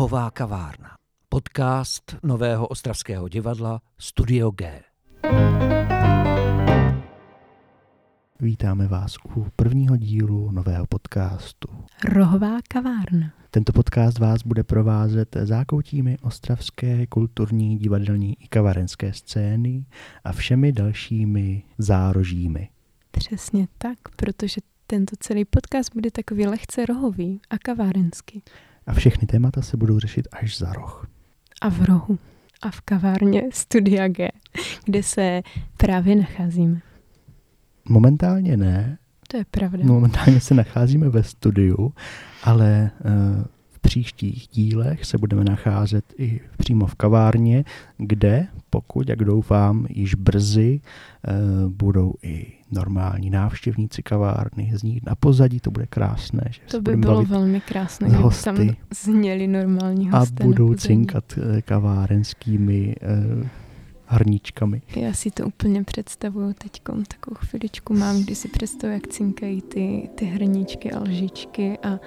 Rohová kavárna. Podcast nového ostravského divadla Studio G. Vítáme vás u prvního dílu nového podcastu. Rohová kavárna. Tento podcast vás bude provázet zákoutími ostravské kulturní, divadelní i kavarenské scény a všemi dalšími zárožími. Přesně tak, protože tento celý podcast bude takový lehce rohový a kavárenský. A všechny témata se budou řešit až za roh. A v rohu. A v kavárně Studia G, kde se právě nacházíme. Momentálně ne. To je pravda. Momentálně se nacházíme ve studiu, ale uh, příštích dílech se budeme nacházet i přímo v kavárně, kde, pokud, jak doufám, již brzy uh, budou i normální návštěvníci kavárny znít na pozadí, to bude krásné. Že to by bylo velmi krásné, kdyby tam zněli normální hosté A budou cinkat eh, kavárenskými hrníčkami. Já si to úplně představuju teď. Takovou chviličku mám, kdy si představuji, jak cinkají ty, ty hrníčky a lžičky a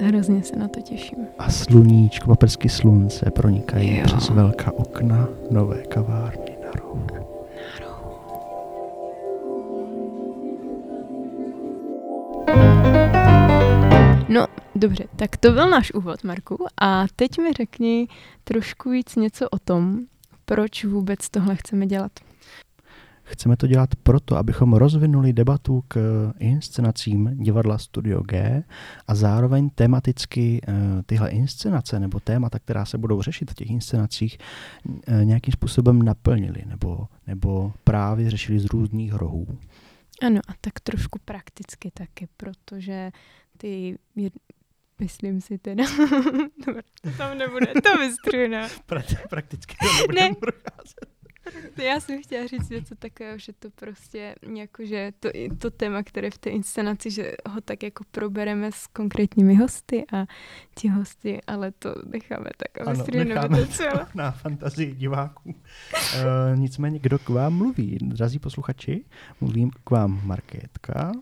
hrozně se na to těším. A sluníčko, paprsky slunce pronikají jo. přes velká okna nové kavárny na rohu. Na rohu. No, dobře, tak to byl náš úvod, Marku. A teď mi řekni trošku víc něco o tom, proč vůbec tohle chceme dělat? Chceme to dělat proto, abychom rozvinuli debatu k inscenacím divadla Studio G a zároveň tematicky eh, tyhle inscenace nebo témata, která se budou řešit v těch inscenacích, eh, nějakým způsobem naplnili nebo, nebo právě řešili z různých rohů. Ano, a tak trošku prakticky taky, protože ty Myslím si teda. Dobre, to tam nebude, to vystřihne. Prakticky to nebude ne. procházet. Já jsem chtěla říct něco takového, že to prostě jakože to, to téma, které v té inscenaci, že ho tak jako probereme s konkrétními hosty a ti hosty, ale to necháme tak a necháme to celé. na fantazii diváků. uh, nicméně, kdo k vám mluví? Drazí posluchači, mluvím k vám Markétka.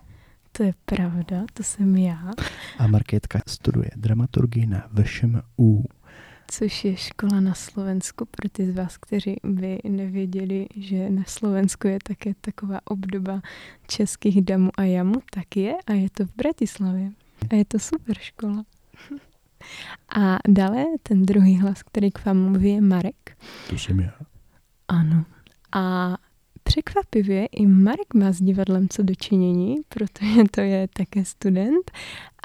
To je pravda, to jsem já. A Markétka studuje dramaturgii na VŠMU. Což je škola na Slovensku pro ty z vás, kteří by nevěděli, že na Slovensku je také taková obdoba českých damů a jamu, tak je a je to v Bratislavě. A je to super škola. A dále ten druhý hlas, který k vám mluví, je Marek. To jsem já. Ano. A Překvapivě i Marek má s divadlem co dočinění, protože to je také student,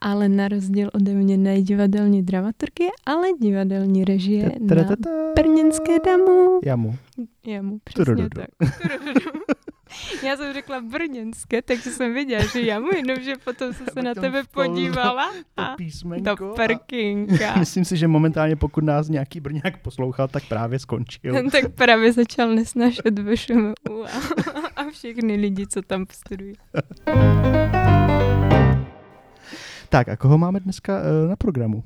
ale na rozdíl ode mě ne divadelní dramaturgie, ale divadelní režie na Brněnské damu. Jamu. Jamu, přesně tak. Já jsem řekla brněnské, takže jsem viděla, že já mu jenom, že potom jsem se na tebe podívala a to prkinka. Myslím si, že momentálně pokud nás nějaký brňák poslouchal, tak právě skončil. tak právě začal nesnášet VŠMU a, a všechny lidi, co tam studují. Tak a koho máme dneska uh, na programu?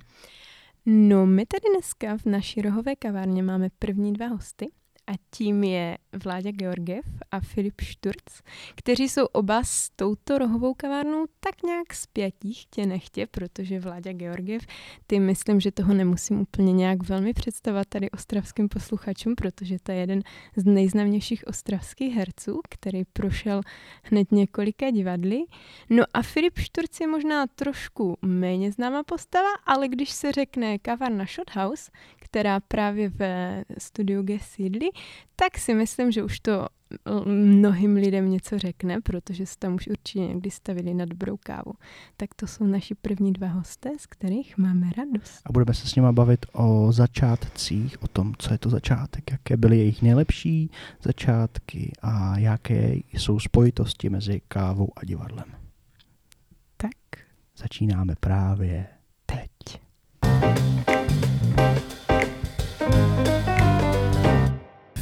No, my tady dneska v naší rohové kavárně máme první dva hosty a tím je Vláďa Georgiev a Filip Šturc, kteří jsou oba s touto rohovou kavárnou tak nějak spjatí, chtě nechtě, protože Vláďa Georgiev, ty myslím, že toho nemusím úplně nějak velmi představovat tady ostravským posluchačům, protože to je jeden z nejznámějších ostravských herců, který prošel hned několika divadly. No a Filip Šturc je možná trošku méně známá postava, ale když se řekne kavárna Shothouse, která právě ve studiu G sídlí, tak si myslím, že už to mnohým lidem něco řekne, protože se tam už určitě někdy stavili na dobrou kávu. Tak to jsou naši první dva hosté, z kterých máme radost. A budeme se s nimi bavit o začátcích, o tom, co je to začátek, jaké byly jejich nejlepší začátky a jaké jsou spojitosti mezi kávou a divadlem. Tak. Začínáme právě teď.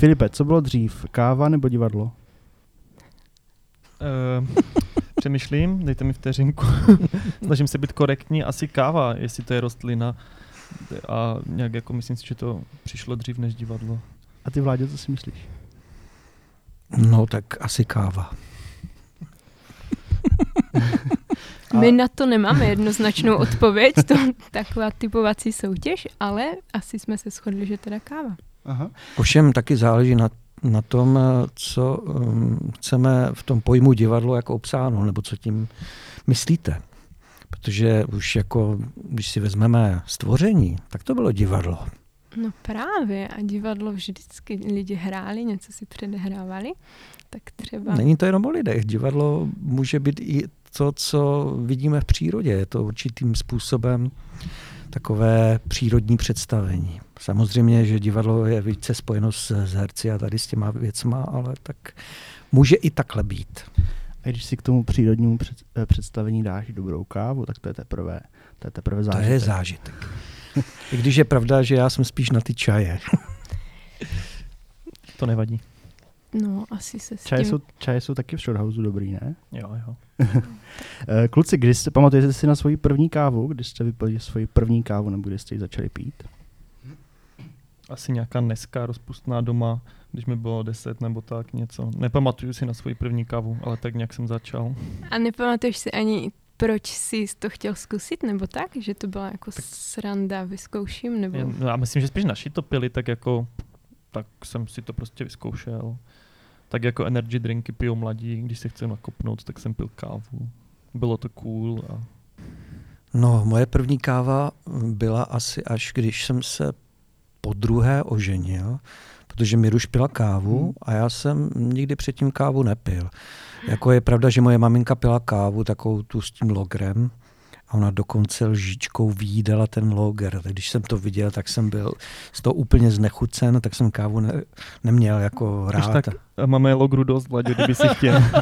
Filipe, co bylo dřív, káva nebo divadlo? Uh, přemýšlím, dejte mi vteřinku. Snažím se být korektní, asi káva, jestli to je rostlina. A nějak jako myslím si, že to přišlo dřív než divadlo. A ty vládě, co si myslíš? No tak asi káva. A- My na to nemáme jednoznačnou odpověď, to taková typovací soutěž, ale asi jsme se shodli, že teda káva. Aha. Ovšem taky záleží na, na tom, eh, co um, chceme v tom pojmu divadlo jako obsáhnout, nebo co tím myslíte. Protože už jako, když si vezmeme stvoření, tak to bylo divadlo. No právě, a divadlo vždycky lidi hráli, něco si předehrávali, tak třeba... Není to jenom o lidech. Divadlo může být i to, co vidíme v přírodě. Je to určitým způsobem takové přírodní představení. Samozřejmě, že divadlo je více spojeno s, s herci a tady s těma věcma, ale tak může i takhle být. A když si k tomu přírodnímu před, eh, představení dáš dobrou kávu, tak to je teprve, to je teprve To zážitek. je zážitek. I když je pravda, že já jsem spíš na ty čaje. To nevadí. No, asi se s Čaje tím... jsou, čaje jsou taky v Shorthouse dobrý, ne? Jo, jo. Eh, Kluci, když jste, pamatujete si na svoji první kávu, když jste vypili svoji první kávu, nebo když jste ji začali pít? Asi nějaká neská rozpustná doma, když mi bylo 10 nebo tak něco. Nepamatuju si na svoji první kávu, ale tak nějak jsem začal. A nepamatuješ si ani, proč jsi to chtěl zkusit, nebo tak? Že to byla jako sranda, vyzkouším, nebo... Já, no, já myslím, že spíš naši to pili, tak jako, tak jsem si to prostě vyzkoušel. Tak jako energy drinky pijou mladí, když se chce nakopnout, tak jsem pil kávu. Bylo to cool a No, moje první káva byla asi až, když jsem se po druhé oženil, protože Miruš pila kávu Hmm. a já jsem nikdy předtím kávu nepil. Jako je pravda, že moje maminka pila kávu takovou tu s tím logrem a ona dokonce lžičkou výjídala ten loger. Tak když jsem to viděl, tak jsem byl z toho úplně znechucen, tak jsem kávu ne, neměl jako rád. tak máme logru dost, Vlaďo, kdyby si chtěl.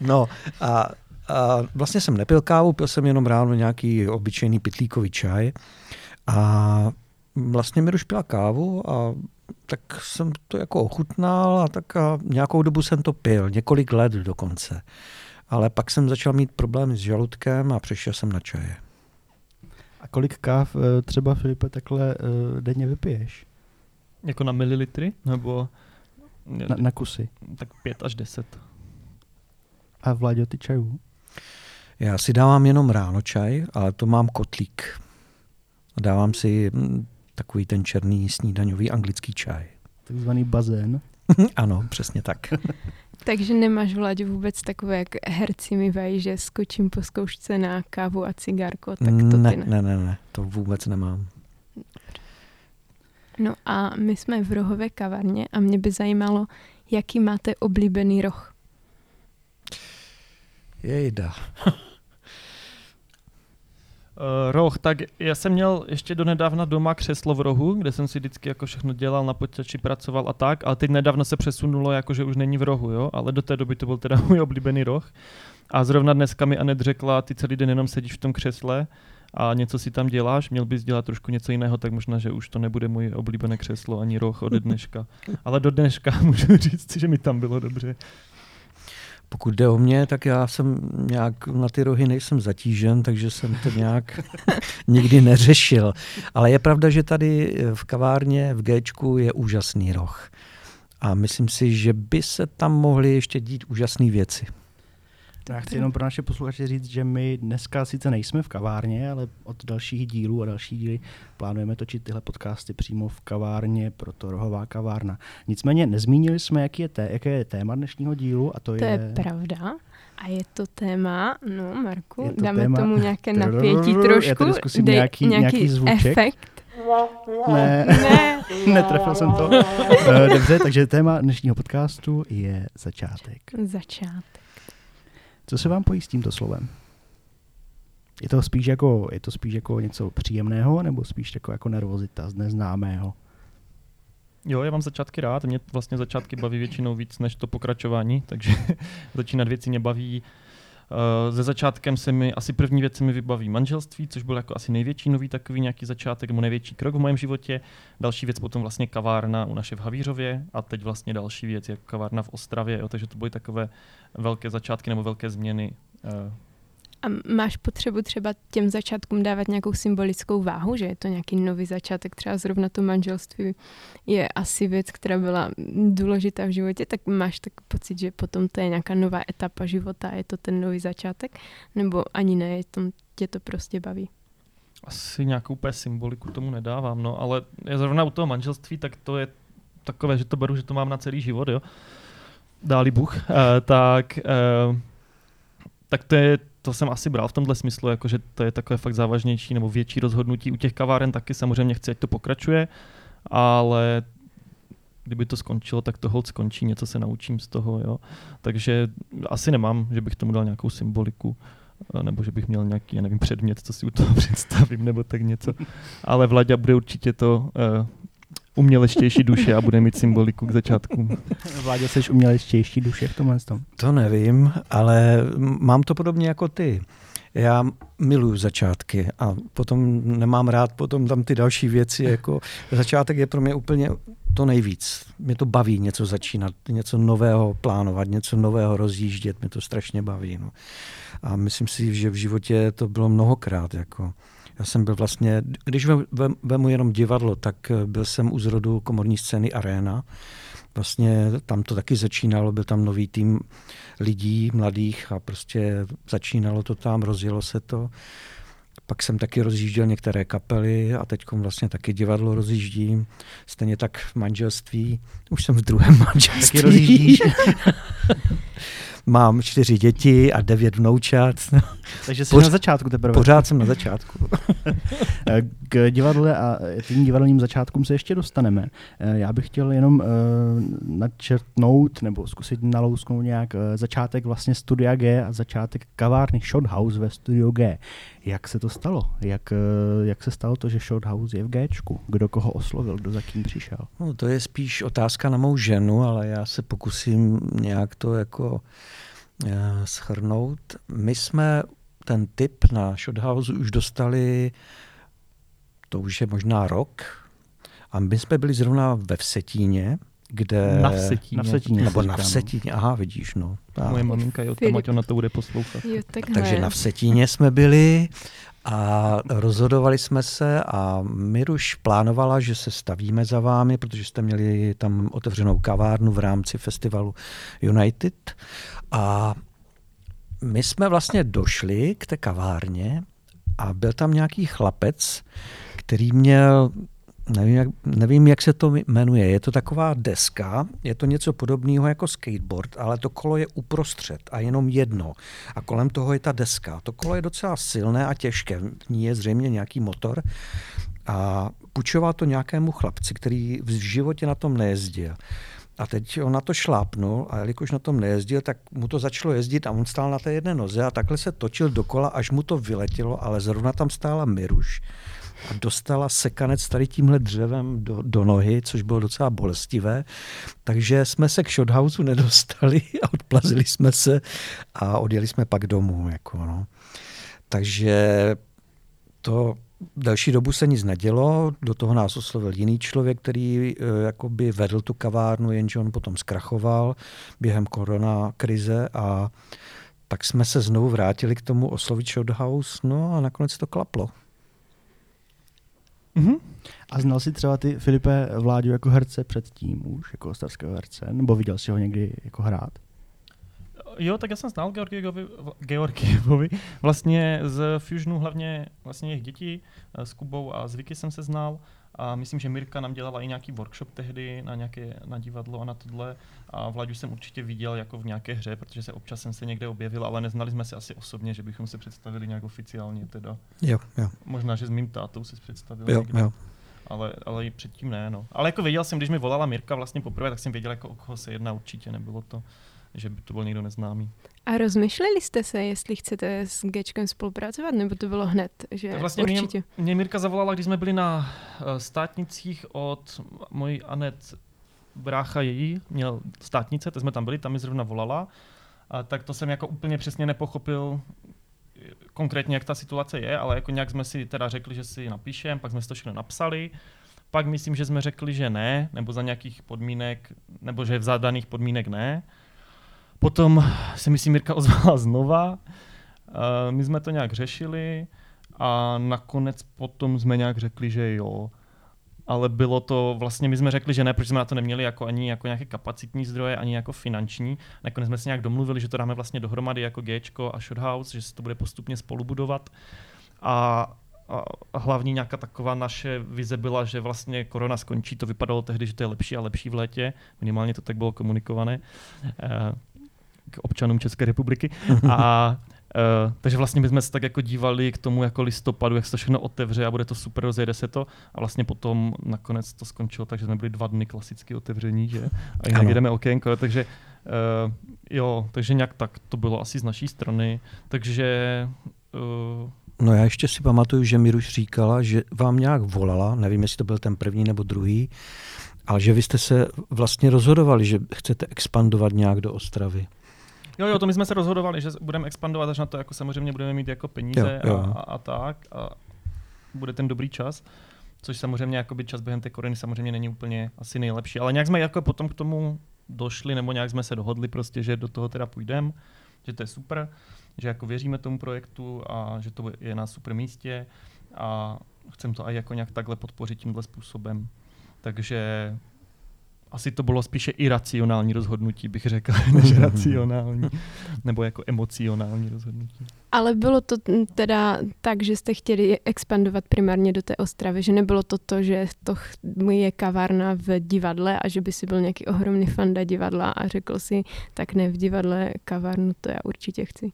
No a, a vlastně jsem nepil kávu, pil jsem jenom ráno nějaký obyčejný pitlíkový čaj a vlastně mi pila kávu a tak jsem to jako ochutnal a tak a nějakou dobu jsem to pil, několik let dokonce. Ale pak jsem začal mít problémy s žaludkem a přešel jsem na čaje. A kolik káv eh, třeba, Filipe, takhle eh, denně vypiješ? jako na mililitry, nebo Na, na kusy. tak 5 až 10. A Vláďo, ty čajů? Já si dávám jenom ráno čaj, ale to mám kotlík. A dávám si mm, takový ten černý snídaňový anglický čaj. Takzvaný bazén. ano, přesně tak. Takže nemáš Vláďo vůbec takové, jak herci mývají, že skočím po zkoušce na kávu a cigárko, tak to ne, ty ne. ne, ne, ne, to vůbec nemám. No a my jsme v rohové kavárně a mě by zajímalo, jaký máte oblíbený roh. Jejda. Uh, roh, tak já jsem měl ještě do nedávna doma křeslo v rohu, kde jsem si vždycky jako všechno dělal, na počítači pracoval a tak, ale teď nedávno se přesunulo, jako že už není v rohu, jo, ale do té doby to byl teda můj oblíbený roh. A zrovna dneska mi Anet řekla, ty celý den jenom sedíš v tom křesle a něco si tam děláš, měl bys dělat trošku něco jiného, tak možná, že už to nebude můj oblíbené křeslo ani roh ode dneška. Ale do dneška můžu říct, že mi tam bylo dobře. Pokud jde o mě, tak já jsem nějak na ty rohy nejsem zatížen, takže jsem to nějak nikdy neřešil. Ale je pravda, že tady v kavárně v Gčku je úžasný roh. A myslím si, že by se tam mohly ještě dít úžasné věci. Já chci jenom pro naše posluchače říct, že my dneska sice nejsme v kavárně, ale od dalších dílů a další díly plánujeme točit tyhle podcasty přímo v kavárně, proto rohová kavárna. Nicméně nezmínili jsme, jaký je té, jaké je téma dnešního dílu a to, To je... je pravda. A je to téma, no Marku, Je to dáme téma- tomu nějaké napětí já trošku. tady zkusím dej nějaký- nějaký zvuček. efekt. Ne, Ne, netrefil jsem to. Dobře, takže téma dnešního podcastu je začátek. začátek. Co se vám pojí s tímto slovem? Je to spíš jako, je to spíš jako něco příjemného, nebo spíš jako, jako nervozita z neznámého? Jo, já mám začátky rád, mě vlastně začátky baví většinou víc než to pokračování, takže začínat věci mě baví. Uh, ze začátkem se mi, asi první věc se mi vybaví manželství, což byl jako asi největší nový takový nějaký začátek, nebo největší krok v mém životě. Další věc potom vlastně kavárna u naše v Havířově a teď vlastně další věc je kavárna v Ostravě, jo, takže to byly takové velké začátky nebo velké změny uh, A máš potřebu třeba těm začátkům dávat nějakou symbolickou váhu, že je to nějaký nový začátek, třeba zrovna to manželství je asi věc, která byla důležitá v životě, tak máš tak pocit, že potom to je nějaká nová etapa života, je to ten nový začátek, nebo ani ne, je to, tě to prostě baví? Asi nějakou úplně symboliku tomu nedávám, no, ale je zrovna u toho manželství, tak to je takové, že to beru, že to mám na celý život, jo. Dáli Bůh, uh, tak, uh, tak to je, to jsem asi bral v tomhle smyslu, jako že to je takové fakt závažnější nebo větší rozhodnutí. U těch kaváren taky samozřejmě chci, ať to pokračuje, ale kdyby to skončilo, tak to hold skončí, něco se naučím z toho, jo. Takže asi nemám, že bych tomu dal nějakou symboliku nebo že bych měl nějaký, já nevím, předmět, co si u toho představím, nebo tak něco. Ale Vlaďa bude určitě to uh, umělečtější duše a bude mít symboliku k začátku. Vládě, jsi umělečtější duše v tomhle tom? To nevím, ale mám to podobně jako ty. Já miluju začátky a potom nemám rád potom tam ty další věci. Jako začátek je pro mě úplně to nejvíc. Mě to baví něco začínat, něco nového plánovat, něco nového rozjíždět, mě to strašně baví. No. A myslím si, že v životě to bylo mnohokrát. Jako. Já jsem byl vlastně, když vemu jenom divadlo, tak byl jsem u zrodu komorní scény Arena. Vlastně tam to taky začínalo, byl tam nový tým lidí, mladých a prostě začínalo to tam, rozjelo se to. Pak jsem taky rozjížděl některé kapely a teď vlastně taky divadlo rozjíždím. Stejně tak v manželství. Už jsem v druhém manželství. Taky rozjíždíš? Mám čtyři děti a devět vnoučat. Takže jsi Poř- na začátku teprve. Pořád jsem na začátku. K divadle a tím divadelním začátkům se ještě dostaneme. Já bych chtěl jenom uh, načrtnout nebo zkusit nalousknout nějak uh, začátek vlastně Studia G a začátek kavárny Shothouse ve Studio G. Jak se to stalo? Jak, uh, jak se stalo to, že Shothouse je v Gčku? Kdo koho oslovil? Kdo za kým přišel? No, to je spíš otázka na mou ženu, ale já se pokusím nějak to jako Eh, schrnout. My jsme ten tip na Shothouse už dostali, to už je možná rok, a my jsme byli zrovna ve Vsetíně, kde... Na Vsetíně. Na Vsetíně nebo na Vsetíně, aha, vidíš, no. Tak. Moje maminka je tam, ať ona to bude poslouchat. Jo, Takže na Vsetíně jsme byli a rozhodovali jsme se a Miruš plánovala, že se stavíme za vámi, protože jste měli tam otevřenou kavárnu v rámci festivalu United. A my jsme vlastně došli k té kavárně a byl tam nějaký chlapec, který měl, nevím jak, nevím, jak se to jmenuje, je to taková deska, je to něco podobného jako skateboard, ale to kolo je uprostřed a jenom jedno. A kolem toho je ta deska. To kolo je docela silné a těžké, v ní je zřejmě nějaký motor a půjčoval to nějakému chlapci, který v životě na tom nejezdil. A teď on na to šlápnul a jelikož na tom nejezdil, tak mu to začalo jezdit a on stál na té jedné noze a takhle se točil dokola, až mu to vyletělo, ale zrovna tam stála Miruš a dostala sekanec tady tímhle dřevem do, do nohy, což bylo docela bolestivé. Takže jsme se k Shothouse nedostali a odplazili jsme se a odjeli jsme pak domů. Jako no. Takže to Další dobu se nic nedělo, do toho nás oslovil jiný člověk, který e, jakoby vedl tu kavárnu, jenže on potom zkrachoval během korona krize a tak jsme se znovu vrátili k tomu oslovit Shothouse, no a nakonec to klaplo. Mm-hmm. A znal jsi třeba ty, Filipe, Vláďu jako herce předtím už, jako starského herce, nebo viděl jsi ho někdy jako hrát? Jo, tak já jsem znal Georgievovi, Georgievovi vlastně z Fusionu hlavně vlastně jejich dětí, eh, s Kubou a s Vicky jsem se znal a myslím, že Mirka nám dělala i nějaký workshop tehdy na nějaké na divadlo a na tohle a Vlaďu jsem určitě viděl jako v nějaké hře, protože se občas jsem se někde objevil, ale neznali jsme se asi osobně, že bychom se představili nějak oficiálně teda. Jo, jo. Možná, že s mým tátou se představil jo, někde. Jo. Ale, ale i předtím ne, no. Ale jako věděl jsem, když mi volala Mirka vlastně poprvé, tak jsem věděl, jako o koho se jedná určitě, nebylo to že by to byl někdo neznámý. A rozmýšleli jste se, jestli chcete s Gčkem spolupracovat, nebo to bylo hned, že tak vlastně určitě? Mě, mě Mirka zavolala, když jsme byli na uh, státnicích od mojí Anet brácha její, měl státnice, to jsme tam byli, tam mi zrovna volala, a tak to jsem jako úplně přesně nepochopil, konkrétně, jak ta situace je, ale jako nějak jsme si teda řekli, že si napíšem, pak jsme si to všechno napsali, pak myslím, že jsme řekli, že ne, nebo za nějakých podmínek, nebo že v zadaných podmínek ne. Potom se myslím Mirka ozvala znova Uh, my jsme to nějak řešili a nakonec potom jsme nějak řekli, že jo. Ale bylo to, vlastně my jsme řekli, že ne, protože jsme na to neměli jako ani jako nějaké kapacitní zdroje, ani jako finanční. Nakonec jsme se nějak domluvili, že to dáme vlastně dohromady jako Gčko a Shothouse, že se to bude postupně spolubudovat. A a, a hlavní nějaká taková naše vize byla, že vlastně korona skončí, to vypadalo tehdy, že to je lepší a lepší v létě, minimálně to tak bylo komunikované eh, k občanům České republiky. A Uh, takže vlastně my jsme se tak jako dívali k tomu jako listopadu, jak se to všechno otevře a bude to super, rozjede se to. A vlastně potom nakonec to skončilo, takže jsme byli dva dny klasicky otevření, že? A jinak jdeme okénko, takže uh, jo, takže nějak tak to bylo asi z naší strany. Takže uh, No já ještě si pamatuju, že Miruš říkala, že vám nějak volala, nevím, jestli to byl ten první nebo druhý, ale že vy jste se vlastně rozhodovali, že chcete expandovat nějak do Ostravy. Jo, jo, to my jsme se rozhodovali, že budeme expandovat, až na to jako samozřejmě budeme mít jako peníze jo, jo. A, a, tak. A bude ten dobrý čas. Což samozřejmě jakoby čas během té korony samozřejmě není úplně asi nejlepší. Ale nějak jsme jako potom k tomu došli, nebo nějak jsme se dohodli prostě, že do toho teda půjdeme, že to je super že jako věříme tomu projektu a že to je na super místě a chcem to i jako nějak takhle podpořit tímhle způsobem. Takže asi to bylo spíše iracionální rozhodnutí, bych řekl, než racionální, nebo jako emocionální rozhodnutí. Ale bylo to teda tak, že jste chtěli expandovat primárně do té Ostravy, že nebylo to to, že to je kavárna v divadle a že by si byl nějaký ohromný fanda divadla a řekl si, tak ne v divadle kavárnu, to já určitě chci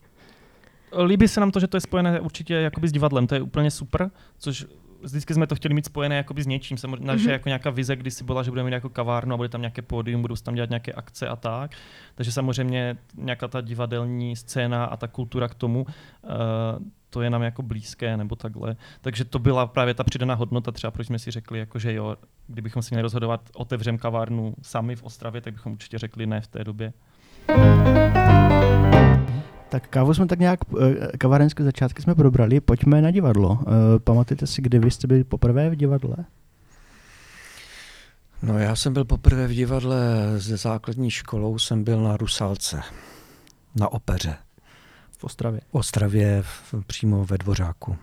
líbí se nám to, že to je spojené určitě jakoby s divadlem, to je úplně super, což vždycky jsme to chtěli mít spojené jakoby s něčím. Samozřejmě, mm-hmm. jako nějaká vize, kdy si byla, že budeme mít jako kavárnu a bude tam nějaké pódium, budou tam dělat nějaké akce a tak. Takže samozřejmě nějaká ta divadelní scéna a ta kultura k tomu, uh, to je nám jako blízké nebo takhle. Takže to byla právě ta přidaná hodnota, třeba proč jsme si řekli, jako, že jo, kdybychom si měli rozhodovat, otevřem kavárnu sami v Ostravě, tak bychom určitě řekli ne v té době. Tak kávu jsme tak nějak, eh, kavárenské začátky jsme probrali, pojďme na divadlo. Eh, pamatujete si, kdy vy jste byli poprvé v divadle? No já jsem byl poprvé v divadle ze základní školou, jsem byl na Rusalce, na opeře. V Ostravě? V Ostravě, v, přímo ve Dvořáku.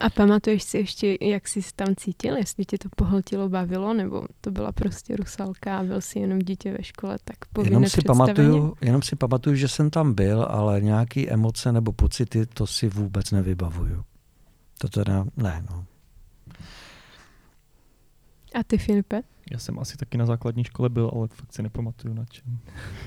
A pamatuješ si ještě, jak jsi tam cítil, jestli tě to pohltilo, bavilo, nebo to byla prostě rusalka a byl jsi jenom dítě ve škole, tak jenom si, pamatuju, jenom si pamatuju, že jsem tam byl, ale nějaký emoce nebo pocity, to si vůbec nevybavuju. To teda, ne, no. A ty, Filipe? Já jsem asi taky na základní škole byl, ale fakt si nepamatuju na čem.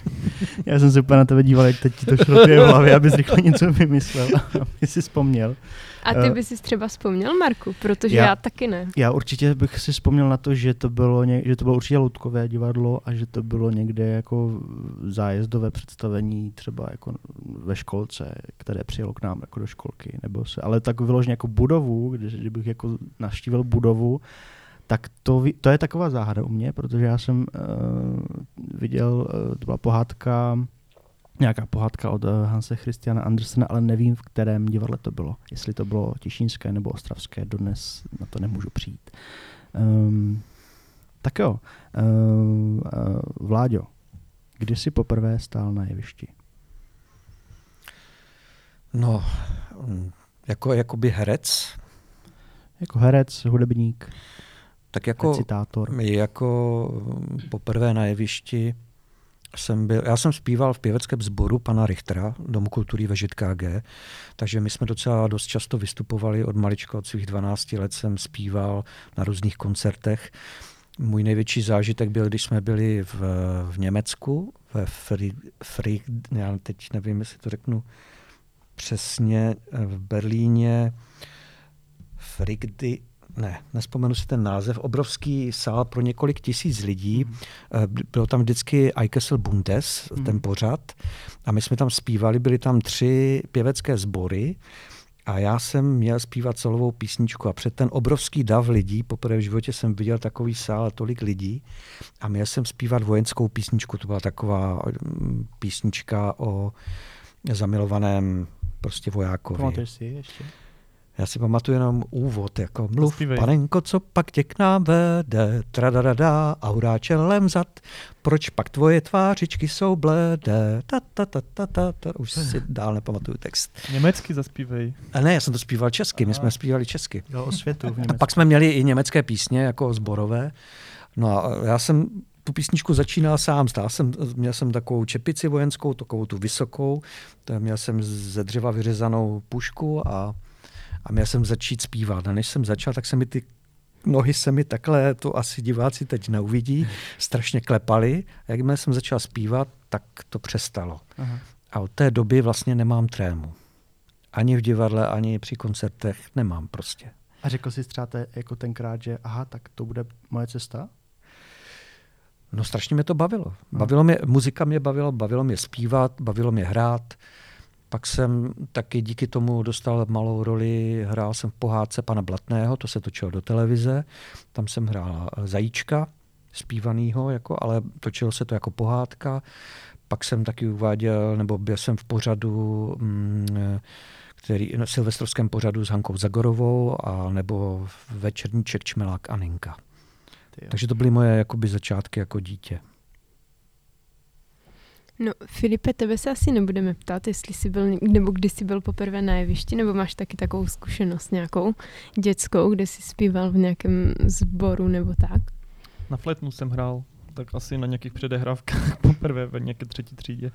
Já jsem se úplně na tebe díval, jak teď ti to šlo v hlavě, abys rychle něco vymyslel, aby si vzpomněl. A ty uh, bys si třeba vzpomněl, Marku? Protože já, já taky ne. Já určitě bych si vzpomněl na to, že to bylo, ně, že to bylo určitě loutkové divadlo a že to bylo někde jako zájezdové představení třeba jako ve školce, které přijelo k nám jako do školky. Nebo se, ale tak vyloženě jako budovu, když, kdybych jako naštívil budovu, tak to, to je taková záhada u mě, protože já jsem uh, viděl, uh, to byla pohádka, nějaká pohádka od uh, Hanse Christiana Andersena, ale nevím, v kterém divadle to bylo. Jestli to bylo Těšínské nebo Ostravské, dodnes na to nemůžu přijít. Um, tak jo, uh, uh, Vláďo, kdy jsi poprvé stál na jevišti? No, jako jakoby herec. Jako herec, hudebník. Tak jako, recitátor. jako poprvé na jevišti jsem byl, já jsem zpíval v pěveckém sboru pana Richtera, Domu kultury ve KG, takže my jsme docela dost často vystupovali od malička, od svých 12 let jsem zpíval na různých koncertech. Můj největší zážitek byl, když jsme byli v, v Německu, ve Fried, Fried, já teď nevím, jestli to řeknu přesně, v Berlíně, Frigdy, ne, nespomenu si ten název, obrovský sál pro několik tisíc lidí. Mm. Bylo tam vždycky Eikessel Bundes, mm. ten pořad. A my jsme tam zpívali, byly tam tři pěvecké sbory. A já jsem měl zpívat celovou písničku a před ten obrovský dav lidí, poprvé v životě jsem viděl takový sál a tolik lidí a měl jsem zpívat vojenskou písničku. To byla taková mm, písnička o zamilovaném prostě vojákovi. Pamatuješ si ještě? Já si pamatuju jenom úvod, jako mluv, Zaspívej. panenko, co pak tě k nám vede, tradadada, aurá čelem zad, proč pak tvoje tvářičky jsou bledé, ta, ta, ta, ta, ta, ta. už si dál nepamatuju text. Německy zaspívej. A ne, já jsem to zpíval česky, my jsme zpívali česky. Jo, o světu v A pak jsme měli i německé písně, jako zborové. No a já jsem tu písničku začínal sám. Stál jsem, měl jsem takovou čepici vojenskou, takovou tu vysokou. Měl jsem ze dřeva vyřezanou pušku a, a měl jsem začít zpívat. A než jsem začal, tak se mi ty nohy se mi takhle, to asi diváci teď neuvidí, strašně klepaly. A jakmile jsem začal zpívat, tak to přestalo. Aha. A od té doby vlastně nemám trému. Ani v divadle, ani při koncertech nemám prostě. A řekl jsi třeba te, jako tenkrát, že aha, tak to bude moje cesta? No strašně mě to bavilo. Bavilo mě, muzika mě bavilo, bavilo mě zpívat, bavilo mě hrát. Pak jsem taky díky tomu dostal malou roli, hrál jsem v pohádce pana Blatného, to se točilo do televize. Tam jsem hrál eh, zajíčka, zpívanýho, jako, ale točilo se to jako pohádka. Pak jsem taky uváděl, nebo byl jsem v pořadu, mm, eh, který, no, silvestrovském pořadu s Hankou Zagorovou, a nebo v večerníček Čmelák Aninka. Takže to byly moje jakoby začátky jako dítě. No, Filipe, tebe se asi nebudeme ptát, jestli jsi byl, nebo kdy jsi byl poprvé na jevišti, nebo máš taky takovou zkušenost nějakou dětskou, kde jsi zpíval v nějakém sboru nebo tak? Na fletnu jsem hrál, tak asi na nějakých předehrávkách poprvé ve nějaké třetí třídě.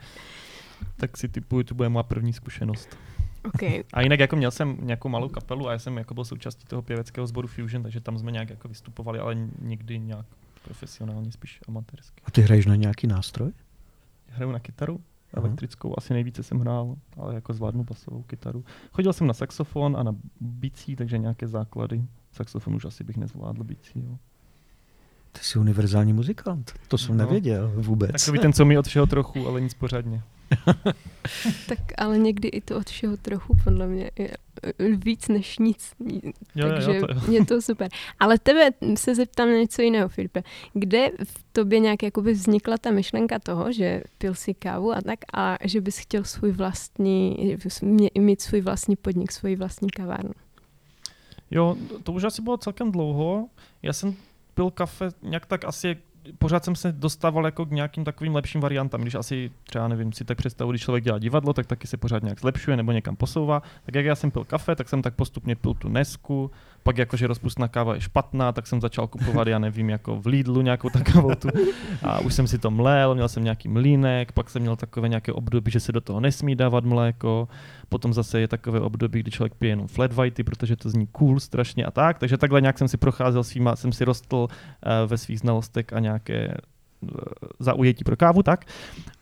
Tak si typuju, to bude má první zkušenost. OK. A jinak jako měl jsem nějakou malou kapelu a já jsem jako byl součástí toho pěveckého sboru Fusion, takže tam jsme nějak jako vystupovali, ale nikdy nějak profesionálně, spíš amatérsky. A ty hraješ na nějaký nástroj? Hraju na kytaru, Aha. elektrickou, asi nejvíce jsem hrál, ale jako zvládnu basovou kytaru. Chodil jsem na saxofon a na bicí, takže nějaké základy. Saxofon už asi bych nezvládl bicí, jo. Ty jsi univerzální muzikant. To jsem No. nevěděl vůbec. Takový ten, co mi od všeho trochu, ale nic pořádně. Tak ale někdy i to od všeho trochu, podle mě, je víc než nic. Jo, Takže jo, to jo. je to super. Ale tebe se zeptám na něco jiného, Filipe. Kde v tobě nějak jakoby vznikla ta myšlenka toho, že pil si kávu a tak, a že bys chtěl svůj vlastní, mít svůj vlastní podnik, svůj vlastní kavárnu? Jo, to už asi bylo celkem dlouho. Já jsem pil kafe nějak tak asi pořád jsem se dostával jako k nějakým takovým lepším variantám, když asi třeba nevím, si tak představu, když člověk dělá divadlo, tak taky se pořád nějak zlepšuje nebo někam posouvá. Tak jak já jsem pil kafe, tak jsem tak postupně pil tu Nesku, pak jakože rozpustná káva je špatná, tak jsem začal kupovat, já nevím, jako v Lidlu nějakou takovou tu. A už jsem si to mlel, měl jsem nějaký mlínek, pak jsem měl takové nějaké období, že se do toho nesmí dávat mléko, potom zase je takové období, kdy člověk pije jenom flat whitey, protože to zní cool strašně a tak. Takže takhle nějak jsem si procházel svýma, jsem si rostl uh, ve svých znalostech a nějaké uh, zaujetí pro kávu, tak.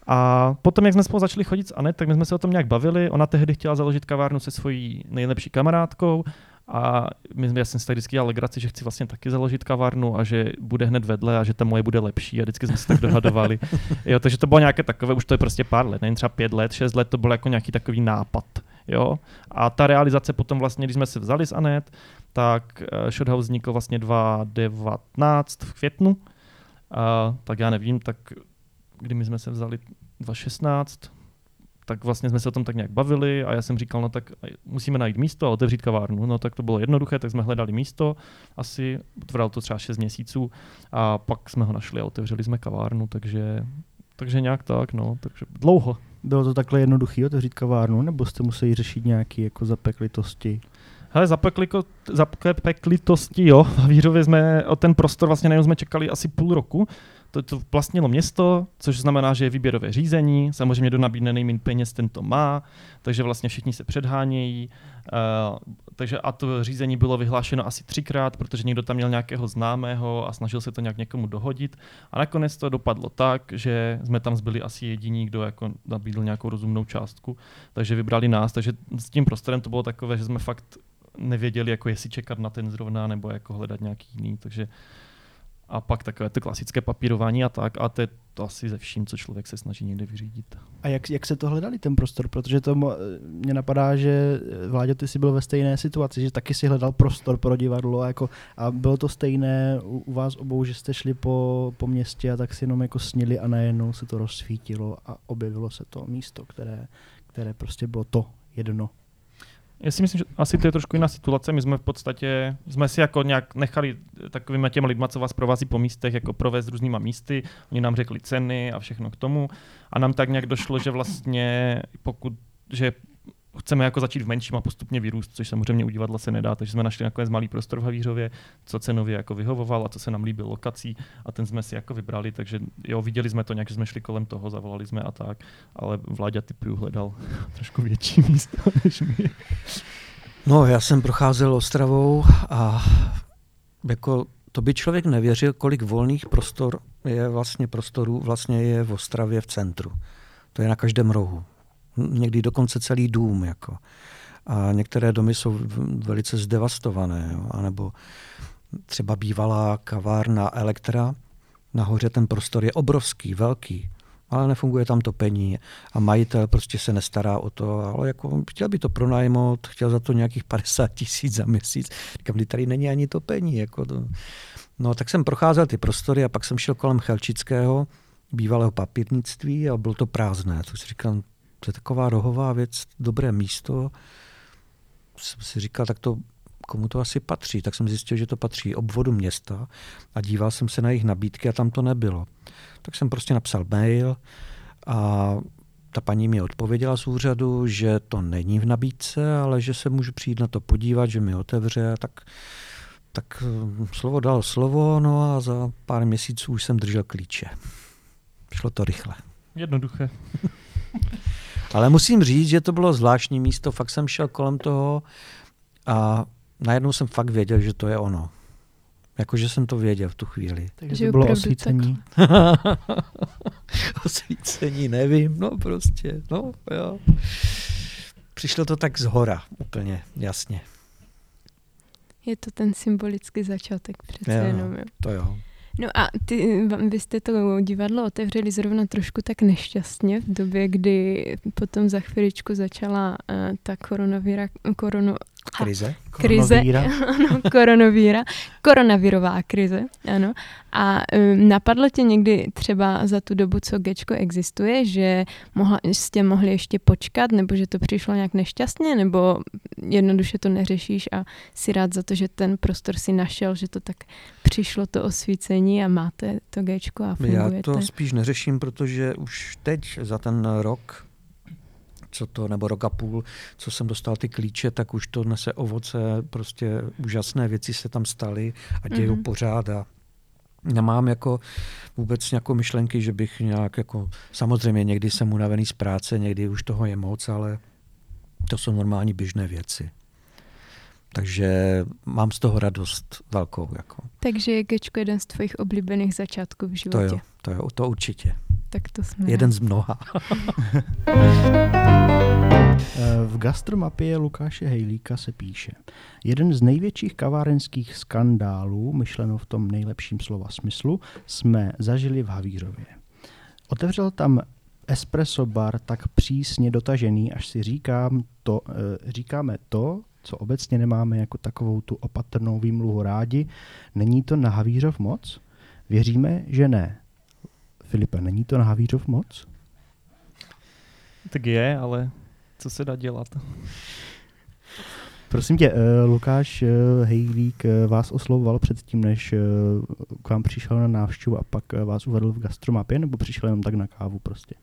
A potom, jak jsme spolu začali chodit s Anet, tak my jsme se o tom nějak bavili. Ona tehdy chtěla založit kavárnu se svojí nejlepší kamarádkou a my, já jsem si tak vždycky dělal legraci, že chci vlastně taky založit kavárnu a že bude hned vedle a že ta moje bude lepší a vždycky jsme se tak dohadovali. jo, takže to bylo nějaké takové, už to je prostě pár let, nevím, třeba pět let, šest let, to byl jako nějaký takový nápad. Jo? A ta realizace potom vlastně, když jsme se vzali s Anet, tak uh, Shothouse vznikl vlastně 2019 v květnu. A, tak já nevím, tak kdy my jsme se vzali 2016, tak vlastně jsme se o tom tak nějak bavili a já jsem říkal, no tak musíme najít místo a otevřít kavárnu. No tak to bylo jednoduché, tak jsme hledali místo, asi trvalo to třeba 6 měsíců a pak jsme ho našli a otevřeli jsme kavárnu, takže, takže nějak tak, no, takže dlouho. Bylo to takhle jednoduchý otevřít kavárnu, nebo jste museli řešit nějaké jako zapeklitosti? Hele, zapekliko, zapeklitosti, jo. V Vířově jsme o ten prostor vlastně nejenom jsme čekali asi půl roku. To, to vlastnilo město, což znamená, že je výběrové řízení. Samozřejmě do nabídne nejmín peněz ten to má, takže vlastně všichni se předhánějí. Uh, takže a to řízení bylo vyhlášeno asi třikrát, protože někdo tam měl nějakého známého a snažil se to nějak někomu dohodit. A nakonec to dopadlo tak, že jsme tam zbyli asi jediní, kdo jako nabídl nějakou rozumnou částku, takže vybrali nás. Takže s tím prostorem to bylo takové, že jsme fakt nevěděli, jako jestli čekat na ten zrovna, nebo jako hledat nějaký jiný, takže a pak takové to klasické papírování a tak, a to je to asi ze vším, co člověk se snaží někde vyřídit. A jak, jak se to hledali, ten prostor? Protože to mě napadá, že Vláďo, ty jsi byl ve stejné situaci, že taky si hledal prostor pro divadlo a, jako, a bylo to stejné u, u vás obou, že jste šli po, po městě a tak si jenom jako snili a najednou se to rozsvítilo a objevilo se to místo, které, které prostě bylo to jedno. Já si myslím, že asi to je trošku jiná situace. My jsme v podstatě, jsme si jako nějak nechali takovými těmi lidma, co vás provází po místech, jako provést různýma místy. Oni nám řekli ceny a všechno k tomu. A nám tak nějak došlo, že vlastně pokud, že chceme jako začít v menším a postupně vyrůst, což samozřejmě u divadla se nedá, takže jsme našli nakonec malý prostor v Havířově, co cenově jako vyhovoval a co se nám líbilo lokací a ten jsme si jako vybrali, takže jo, viděli jsme to nějak, že jsme šli kolem toho, zavolali jsme a tak, ale Vláďa typu hledal trošku větší místo než my. No, já jsem procházel Ostravou a jako to by člověk nevěřil, kolik volných prostor je vlastně prostorů, vlastně je v Ostravě v centru. To je na každém rohu někdy dokonce celý dům. Jako. A některé domy jsou velice zdevastované, jo. anebo třeba bývalá kavárna Elektra, nahoře ten prostor je obrovský, velký, ale nefunguje tam topení a majitel prostě se nestará o to, ale jako chtěl by to pronajmout, chtěl za to nějakých 50 tisíc za měsíc. Říkám, tady není ani topení. Jako to. No tak jsem procházel ty prostory a pak jsem šel kolem Chelčického, bývalého papírnictví a bylo to prázdné. Si říkám, to je taková rohová věc, dobré místo. Jsem si říkal, tak to komu to asi patří. Tak jsem zjistil, že to patří obvodu města a díval jsem se na jejich nabídky a tam to nebylo. Tak jsem prostě napsal mail a ta paní mi odpověděla z úřadu, že to není v nabídce, ale že se můžu přijít na to podívat, že mi otevře. Tak, tak hm, slovo dal slovo, no a za pár měsíců už jsem držel klíče. Šlo to rychle. Jednoduché. Ale musím říct, že to bylo zvláštní místo, fakt jsem šel kolem toho a najednou jsem fakt věděl, že to je ono. Jakože jsem to věděl v tu chvíli. Takže to bylo osvícení. osvícení, nevím, no prostě, no jo. Přišlo to tak z hora, úplně jasně. Je to ten symbolický začátek přece jo, jenom. Jo. To jo. No a ty, vy jste to divadlo otevřeli zrovna trošku tak nešťastně v době, kdy potom za chviličku začala uh, ta koronavíra, korono, Krize? Krize, ano, koronavíra, koronavirová krize, ano. A um, napadlo tě někdy třeba za tu dobu, co Gečko existuje, že mohla, jste mohli ještě počkat, nebo že to přišlo nějak nešťastně, nebo jednoduše to neřešíš a si rád za to, že ten prostor si našel, že to tak přišlo to osvícení a máte to Gečko a fungujete. Já to spíš neřeším, protože už teď za ten rok co to, nebo rok a půl, co jsem dostal ty klíče, tak už to nese ovoce, prostě úžasné věci se tam staly a dějou mm-hmm. pořád a nemám jako vůbec nějakou myšlenky, že bych nějak jako, samozřejmě někdy jsem unavený z práce, někdy už toho je moc, ale to jsou normální běžné věci. Takže mám z toho radost velkou. Jako. Takže je Gečko jeden z tvojich oblíbených začátků v životě. To jo, to jo, to určitě. Tak to jsme. Jeden z mnoha. v gastromapě Lukáše Hejlíka se píše. Jeden z největších kavárenských skandálů, myšleno v tom nejlepším slova smyslu, jsme zažili v Havířově. Otevřel tam espresso bar tak přísně dotažený, až si říkám to, e, říkáme to, co obecně nemáme jako takovou tu opatrnou výmluvu rádi. Není to na Havířov moc? Věříme, že ne. Filipe, není to na Havířov moc? Tak je, ale co se dá dělat? Prosím tě, uh, Lukáš uh, Hejlík uh, vás oslovoval předtím, než k vám přišel na návštěvu a pak vás uvedl v gastromapě, nebo přišel jenom tak na kávu prostě?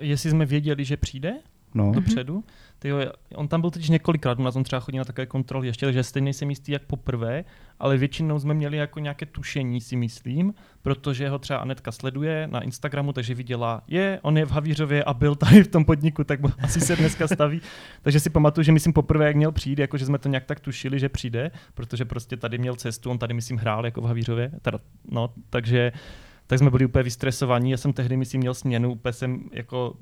Jestli jsme věděli, že přijde no. dopředu, Tyjo, on tam byl teď několikrát, na tom třeba chodí na takové kontroly ještě, takže stejně jsem jistý jak poprvé, ale většinou jsme měli jako nějaké tušení, si myslím, protože ho třeba Anetka sleduje na Instagramu, takže viděla, je, on je v Havířově a byl tady v tom podniku, tak asi se dneska staví. takže si pamatuju, že myslím poprvé, jak měl přijít, jako že jsme to nějak tak tušili, že přijde, protože prostě tady měl cestu, on tady myslím hrál jako v Havířově, teda, no, takže tak jsme byli úplně vystresovaní. Já jsem tehdy, myslím, měl směnu, úplně jsem jako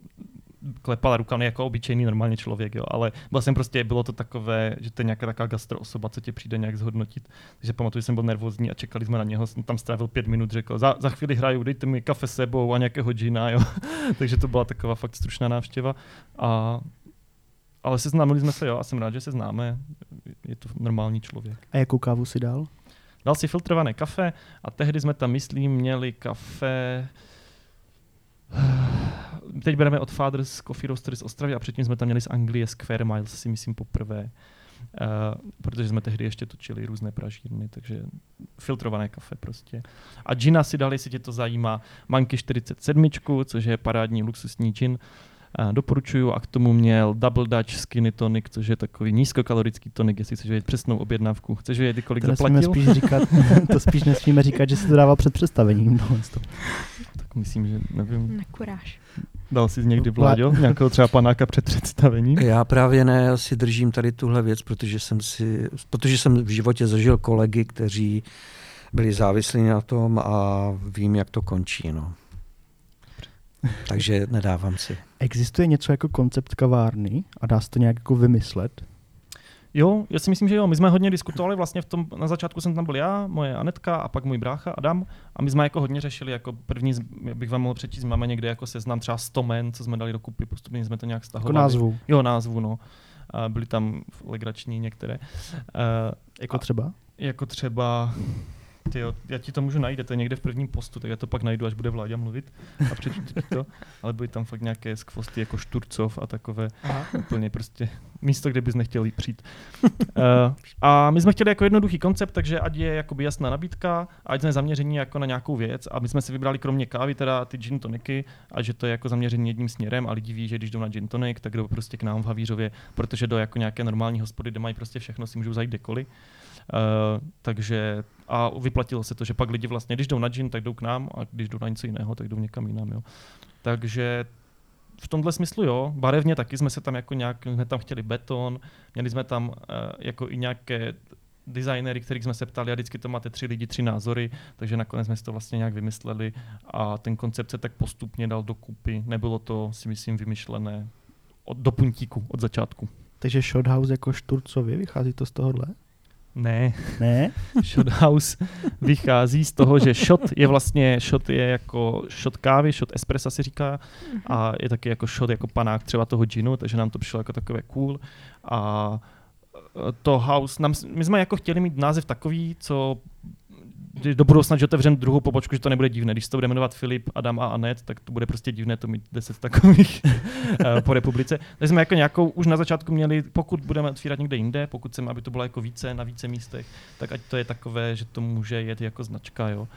klepal rukami jako obyčejný normální člověk, jo, ale byl jsem prostě, bylo to takové, že to je nějaká taková gastro osoba, co tě přijde nějak zhodnotit. Takže pamatuju, že jsem byl nervózní a čekali jsme na něho, jsem tam strávil pět minut, řekl, za, za chvíli hraju, dejte mi kafe s sebou a nějakého džina, jo. Takže to byla taková fakt stručná návštěva. A ale seznámili jsme se, jo, a jsem rád, že se známe. Je to normální člověk. A jakou kávu si dal? Dal si filtrované kafe a tehdy jsme tam, myslím, měli kafe teď bereme od Fathers Coffee Roastery z Ostravy a předtím jsme tam měli z Anglie Square Miles, si myslím poprvé. Uh, protože jsme tehdy ještě točili různé pražírny, takže filtrované kafe prostě. A gina si dali, jestli tě to zajímá, Manky 47, což je parádní luxusní gin, doporučuju a k tomu měl Double Dutch Skinny Tonic, což je takový nízkokalorický tonik, jestli chceš vědět přesnou objednávku. Chceš vědět, kolik to zaplatil? Spíš říkat, to spíš nesmíme říkat, že si to dával před představením. tak myslím, že nevím. Nekuráš. Dal jsi někdy Vláďo, nějakého třeba panáka před představením? Já právě ne, já si držím tady tuhle věc, protože jsem, si, protože jsem v životě zažil kolegy, kteří byli závislí na tom a vím, jak to končí. No. Takže nedávám si. Existuje něco jako koncept kavárny a dá se to nějak jako vymyslet? Jo, já si myslím, že jo. My jsme hodně diskutovali, vlastně v tom, na začátku jsem tam byl já, moje Anetka a pak můj brácha Adam a my jsme jako hodně řešili, jako první, bych vám mohl přečíst, máme někde jako seznam třeba 100 men, co jsme dali dokupy, postupně jsme to nějak stahovali. Jako názvu? Jo, názvu, no. A byly tam legrační některé. Uh, jako třeba? Jako třeba Tyjo, já ti to můžu najít, to je někde v prvním postu, tak já to pak najdu, až bude vládě mluvit a přečtu to, ale byly tam fakt nějaké skvosty jako Šturcov a takové Aha. úplně prostě místo, kde bys nechtěl jít přijít. uh, a my jsme chtěli jako jednoduchý koncept, takže ať je jakoby jasná nabídka, ať jsme zaměření jako na nějakou věc a my jsme si vybrali kromě kávy teda ty gin toniky a že to je jako zaměření jedním směrem a lidi ví, že když jdou na gin tonic, tak jdou prostě k nám v Havířově, protože do jako nějaké normální hospody, kde mají prostě všechno, si můžou zajít kdekoliv. Uh, takže a vyplatilo se to, že pak lidi vlastně, když jdou na gin, tak jdou k nám a když jdou na něco jiného, tak jdou někam jinam. Jo. Takže v tomhle smyslu jo, barevně taky jsme se tam jako nějak, jsme tam chtěli beton, měli jsme tam uh, jako i nějaké designery, kterých jsme se ptali a vždycky to máte tři lidi, tři názory, takže nakonec jsme si to vlastně nějak vymysleli a ten koncept se tak postupně dal dokupy. Nebylo to, si myslím, vymyšlené od, do puntíku, od začátku. Takže Shothouse jako Šturcovi, vychází to z tohohle? Ne. Ne? Shothouse vychází z toho, že shot je vlastně, shot je jako shot kávy, shot espressa si říká a je taky jako shot jako panák třeba toho ginu, takže nám to přišlo jako takové cool a to house, nám, my jsme jako chtěli mít název takový, co do budoucna, že otevřeme druhou pobočku, že to nebude divné. Když se to bude jmenovat Filip, Adam a Anet, tak to bude prostě divné to mít deset takových eh, po republice. Takže jsme jako nějakou, už na začátku měli, pokud budeme otvírat někde jinde, pokud chceme, aby to bylo jako více na více místech, tak ať to je takové, že to může jet jako značka. Jo.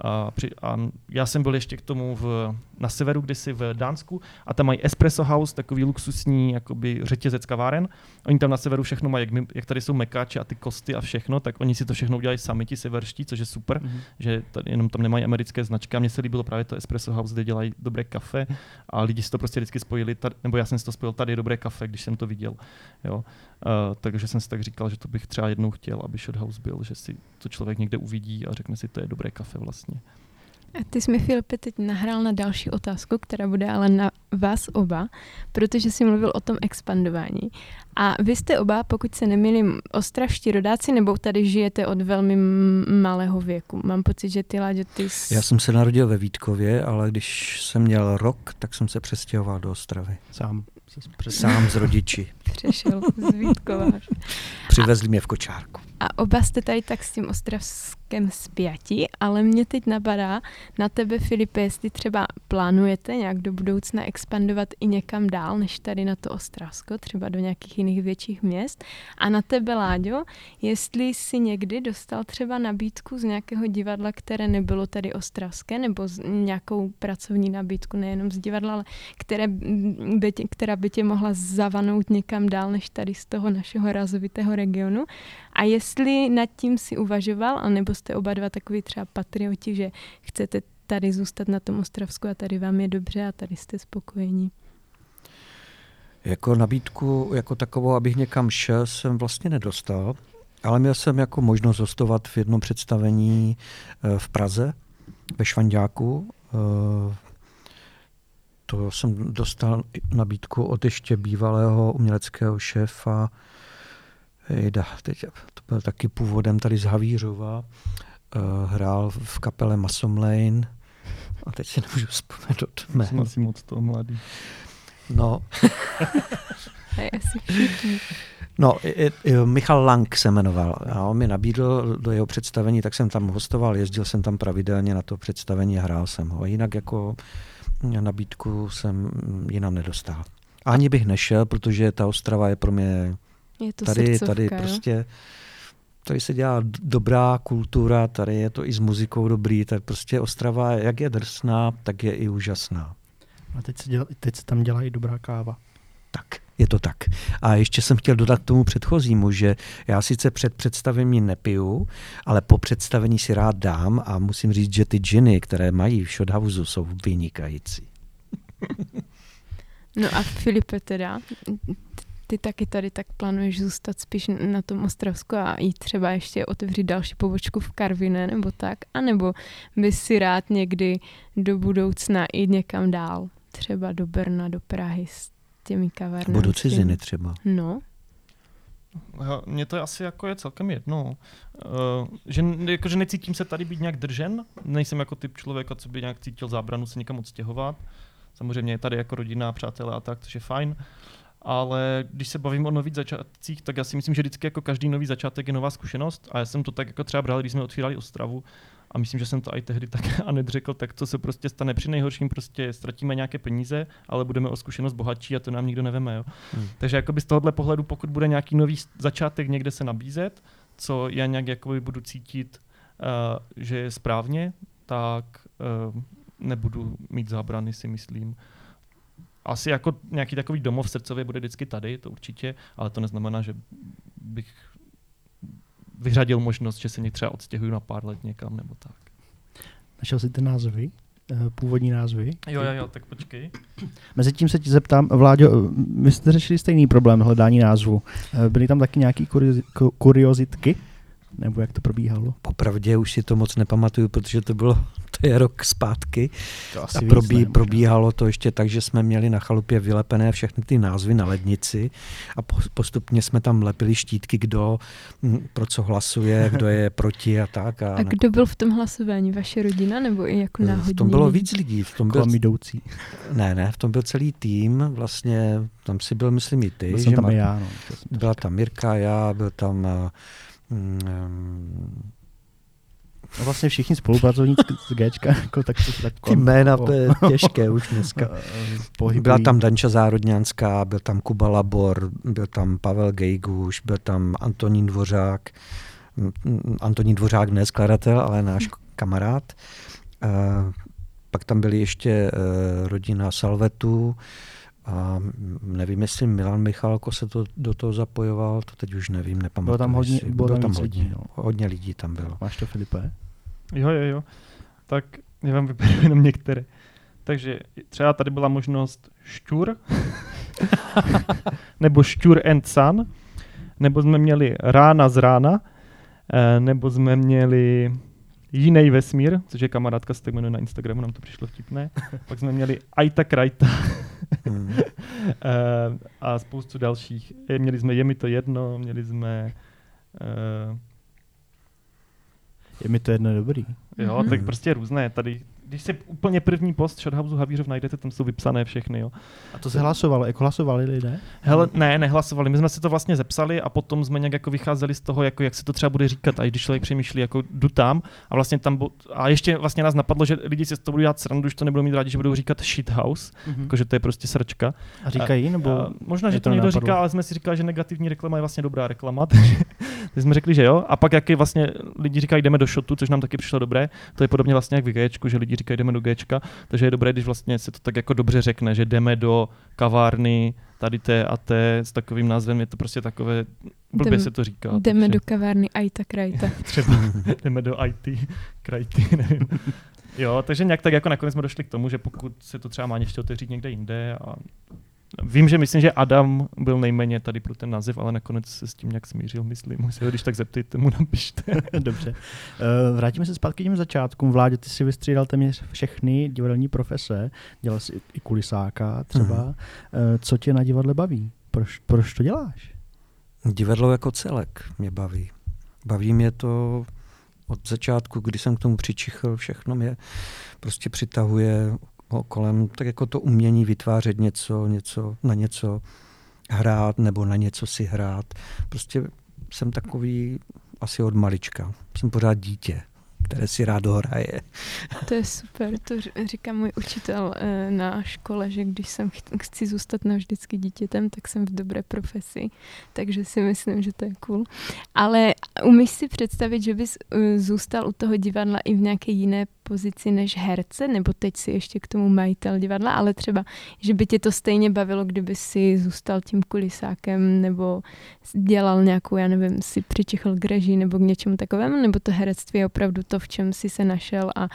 A, při, a já jsem byl ještě k tomu v, na severu, kdysi v Dánsku, a tam mají Espresso House, takový luxusní jakoby řetězec kaváren. Oni tam na severu všechno mají, jak, my, jak tady jsou mekáče a ty kosty a všechno, tak oni si to všechno udělají sami, ti severští, což je super, mm-hmm. že tady jenom tam nemají americké značky. A mně se líbilo právě to Espresso House, kde dělají dobré kafe a lidi si to prostě vždycky spojili, tady, nebo já jsem si to spojil, tady dobré kafe, když jsem to viděl. Jo. Uh, takže jsem si tak říkal, že to bych třeba jednou chtěl, aby Shothouse byl, že si to člověk někde uvidí a řekne si, to je dobré kafe vlastně. A ty jsi mi, Filipe, teď nahrál na další otázku, která bude ale na vás oba, protože jsi mluvil o tom expandování. A vy jste oba, pokud se nemýlím, ostravští rodáci, nebo tady žijete od velmi malého věku? Mám pocit, že ty, Láďo, ty jsi... Já jsem se narodil ve Vítkově, ale když jsem měl rok, tak jsem se přestěhoval do Ostravy. Sám. Sám z rodiči. Přešel z Vítkova. Přivezli mě v kočárku. A oba jste tady tak s tím ostravském spjatí, ale mě teď napadá na tebe, Filipe, jestli třeba plánujete nějak do budoucna expandovat i někam dál, než tady na to Ostravsko, třeba do nějakých jiných větších měst. A na tebe, Láďo, jestli si někdy dostal třeba nabídku z nějakého divadla, které nebylo tady ostravské, nebo z nějakou pracovní nabídku, nejenom z divadla, ale které by tě, která by tě mohla zavanout někam dál, než tady z toho našeho razovitého regionu. A jestli nad tím si uvažoval, anebo jste oba dva takový třeba patrioti, že chcete tady zůstat na tom Ostravsku a tady vám je dobře a tady jste spokojení. Jako nabídku, jako takovou, abych někam šel, jsem vlastně nedostal, ale měl jsem jako možnost hostovat v jednom představení eh, v Praze, ve Švandáku. Eh, to jsem dostal nabídku od ještě bývalého uměleckého šéfa Jejda, teď to byl taky původem tady z Havířova. Uh, hrál v kapele Masom Lane a teď si nemůžu vzpomenout jméno. Jsem asi moc toho mladý. No. no, Michal Lang se jmenoval. A on mi nabídl do jeho představení, tak jsem tam hostoval, jezdil jsem tam pravidelně na to představení a hrál jsem ho. Jinak jako nabídku jsem jinam nedostal. Ani bych nešel, protože ta Ostrava je pro mě Je to tady, srdcovka, tady jo? prostě tady se dělá dobrá kultura, tady je to i s muzikou dobrý, tak prostě Ostrava, jak je drsná, tak je i úžasná. A teď se, děla, teď se tam dělá i dobrá káva. Tak, je to tak. A ještě jsem chtěl dodat k tomu předchozímu, že já sice před představením nepiju, ale po představení si rád dám a musím říct, že ty džiny, které mají v Shothouse, jsou vynikající. No a Filipe teda, ty taky tady tak plánuješ zůstat spíš na tom Ostravsku a jít třeba ještě otevřít další pobočku v Karviné nebo tak, anebo bys si rád někdy do budoucna jít někam dál, třeba do Brna, do Prahy s těmi kavárnami. Nebo do svými? ciziny třeba. No, Mně to asi jako je celkem jedno. Uh, že, jako, že necítím se tady být nějak držen, nejsem jako typ člověka, co by nějak cítil zábranu se někam odstěhovat. Samozřejmě je tady jako rodina, přátelé a tak, což je fajn. Ale když se bavím o nových začátcích, tak já si myslím, že vždycky jako každý nový začátek je nová zkušenost. A já jsem to tak jako třeba bral, když jsme otvírali Ostravu. A myslím, že jsem to i tehdy tak a nedřekl, tak co se prostě stane při nejhorším, prostě ztratíme nějaké peníze, ale budeme o zkušenost bohatší a to nám nikdo neveme. Jo. Hmm. Takže jakoby z tohohle pohledu, pokud bude nějaký nový začátek někde se nabízet, co já nějak jakoby budu cítit, uh, že je správně, tak uh, nebudu mít zábrany, si myslím. Asi jako nějaký takový domov srdcově bude vždycky tady, to určitě, ale to neznamená, že bych vyřadil možnost, že se někde třeba odstěhuju na pár let někam nebo tak. Našel jsi ty názvy? eh, Původní názvy? Jo, jo, jo, tak počkej. Mezitím se ti zeptám, Vláďo, my jste řešili stejný problém hledání názvu. Eh, Byly tam taky nějaké kuriozitky? Nebo jak to probíhalo? Popravdě už si to moc nepamatuju, protože to bylo, to je rok zpátky. To A probí, probíhalo to ještě tak, že jsme měli na chalupě vylepené všechny ty názvy na lednici a po- postupně jsme tam lepili štítky, kdo mm, pro co hlasuje, kdo je proti a tak. A, a kdo byl v tom hlasování? Vaše rodina nebo i jako náhodně? v tom bylo víc lidí. V tom byl, Kolem jdoucí. ne, ne, v tom byl celý tým, vlastně tam si byl, myslím, i ty. Byl že tam Mar- i já. No, to jsem to Byla tam Mirka, já, byl tam uh, mm, No vlastně všichni spolupracovníci z Gčka, jako tak, to- tak ty jména, to je těžké už dneska. pohybují. Byla tam Danča Zárodňánská, byl tam Kuba Labor, byl tam Pavel Gejguš, byl tam Antonín Dvořák, mm, mm, Antonín Dvořák ne skladatel, ale náš kamarád. Eh, Pak tam byly ještě eh, rodina Salvetu a nevím, jestli Milan Michalko se to, do toho zapojoval, to teď už nevím, nepamatuji. Bylo tam hodně- si. bylo tam hodně, lidí, no. hodně lidí tam bylo. Máš to, Filipe? Jo, jo, jo. Tak já vám vyberu jenom některé. Takže třeba tady byla možnost šťur, nebo šťur and sun, nebo jsme měli rána z rána, eh, nebo jsme měli jiný vesmír, což je kamarádka, se tak jmenuje na Instagramu, nám to přišlo vtipné. Pak jsme měli Ajta Krajta Hmm. eh, a spoustu dalších. Eh, Měli jsme Je mi to jedno, měli jsme eh, Je mi to jedno dobrý. Jo, Mhm. tak prostě různé. Tady, když si úplně první post Shothouse Havířov najdete, tam jsou vypsané všechny, jo. A to se hlasovalo, jako hlasovali lidé? Hele, ne, nehlasovali. My jsme si to vlastně zepsali a potom jsme nějak jako vycházeli z toho, jako jak se to třeba bude říkat. A když člověk přemýšlí, jako jdu tam a vlastně tam bu- a ještě vlastně nás napadlo, že lidi si z toho budou dělat srandu, že to nebudou mít rádi, že budou říkat shithouse, Mhm. jako že to je prostě srčka. A říkají, nebo... A možná, že to, to někdo nenapadlo? říká, ale jsme si říkali, že negativní reklama je vlastně dobrá reklama, takže jsme řekli, že jo. A pak jak vlastně lidi říkají, jdeme do shotu, což nám taky přišlo dobré, to je podobně vlastně jak v Gčku, že lidi říkají, jdeme do Gčka, takže je dobré, když vlastně se to tak jako dobře řekne, že jdeme do kavárny, tady té a té s takovým názvem, je to prostě takové, blbě Jdem- se to říká. Jdeme takže do kavárny Ajta Krajta. třeba jdeme do IT, krajty, nevím. Jo, takže nějak tak jako nakonec jsme došli k tomu, že pokud se to třeba má ještě otevřít někde jinde a Vím, že myslím, že Adam byl nejméně tady pro ten název, ale nakonec se s tím nějak smířil, myslím. Se ho když tak zeptejte, mu napište. Dobře. Eh, Vrátíme se zpátky k těm začátkům. Vládě, ty si vystřídal téměř všechny divadelní profese. Dělal jsi i kulisáka třeba. Mhm. Eh, Co tě na divadle baví? Proč, proč to děláš? Divadlo jako celek mě baví. Baví mě to od začátku, kdy jsem k tomu přičichl, všechno mě prostě přitahuje kolem, tak jako to umění vytvářet něco, něco na něco hrát nebo na něco si hrát. Prostě jsem takový asi od malička. Jsem pořád dítě. Které si rád dohraje. To je super, to říká můj učitel eh, na škole, že když jsem chci zůstat navždycky dítětem, tak jsem v dobré profesi, takže si myslím, že to je cool. Ale umíš si představit, že bys eh, zůstal u toho divadla i v nějaké jiné pozici než herce, nebo teď si ještě k tomu majitel divadla, ale třeba, že by tě to stejně bavilo, kdyby si zůstal tím kulisákem, nebo dělal nějakou, já nevím, si přičichl k nebo k něčemu takovému, nebo to herectví je opravdu to, v čem si se našel a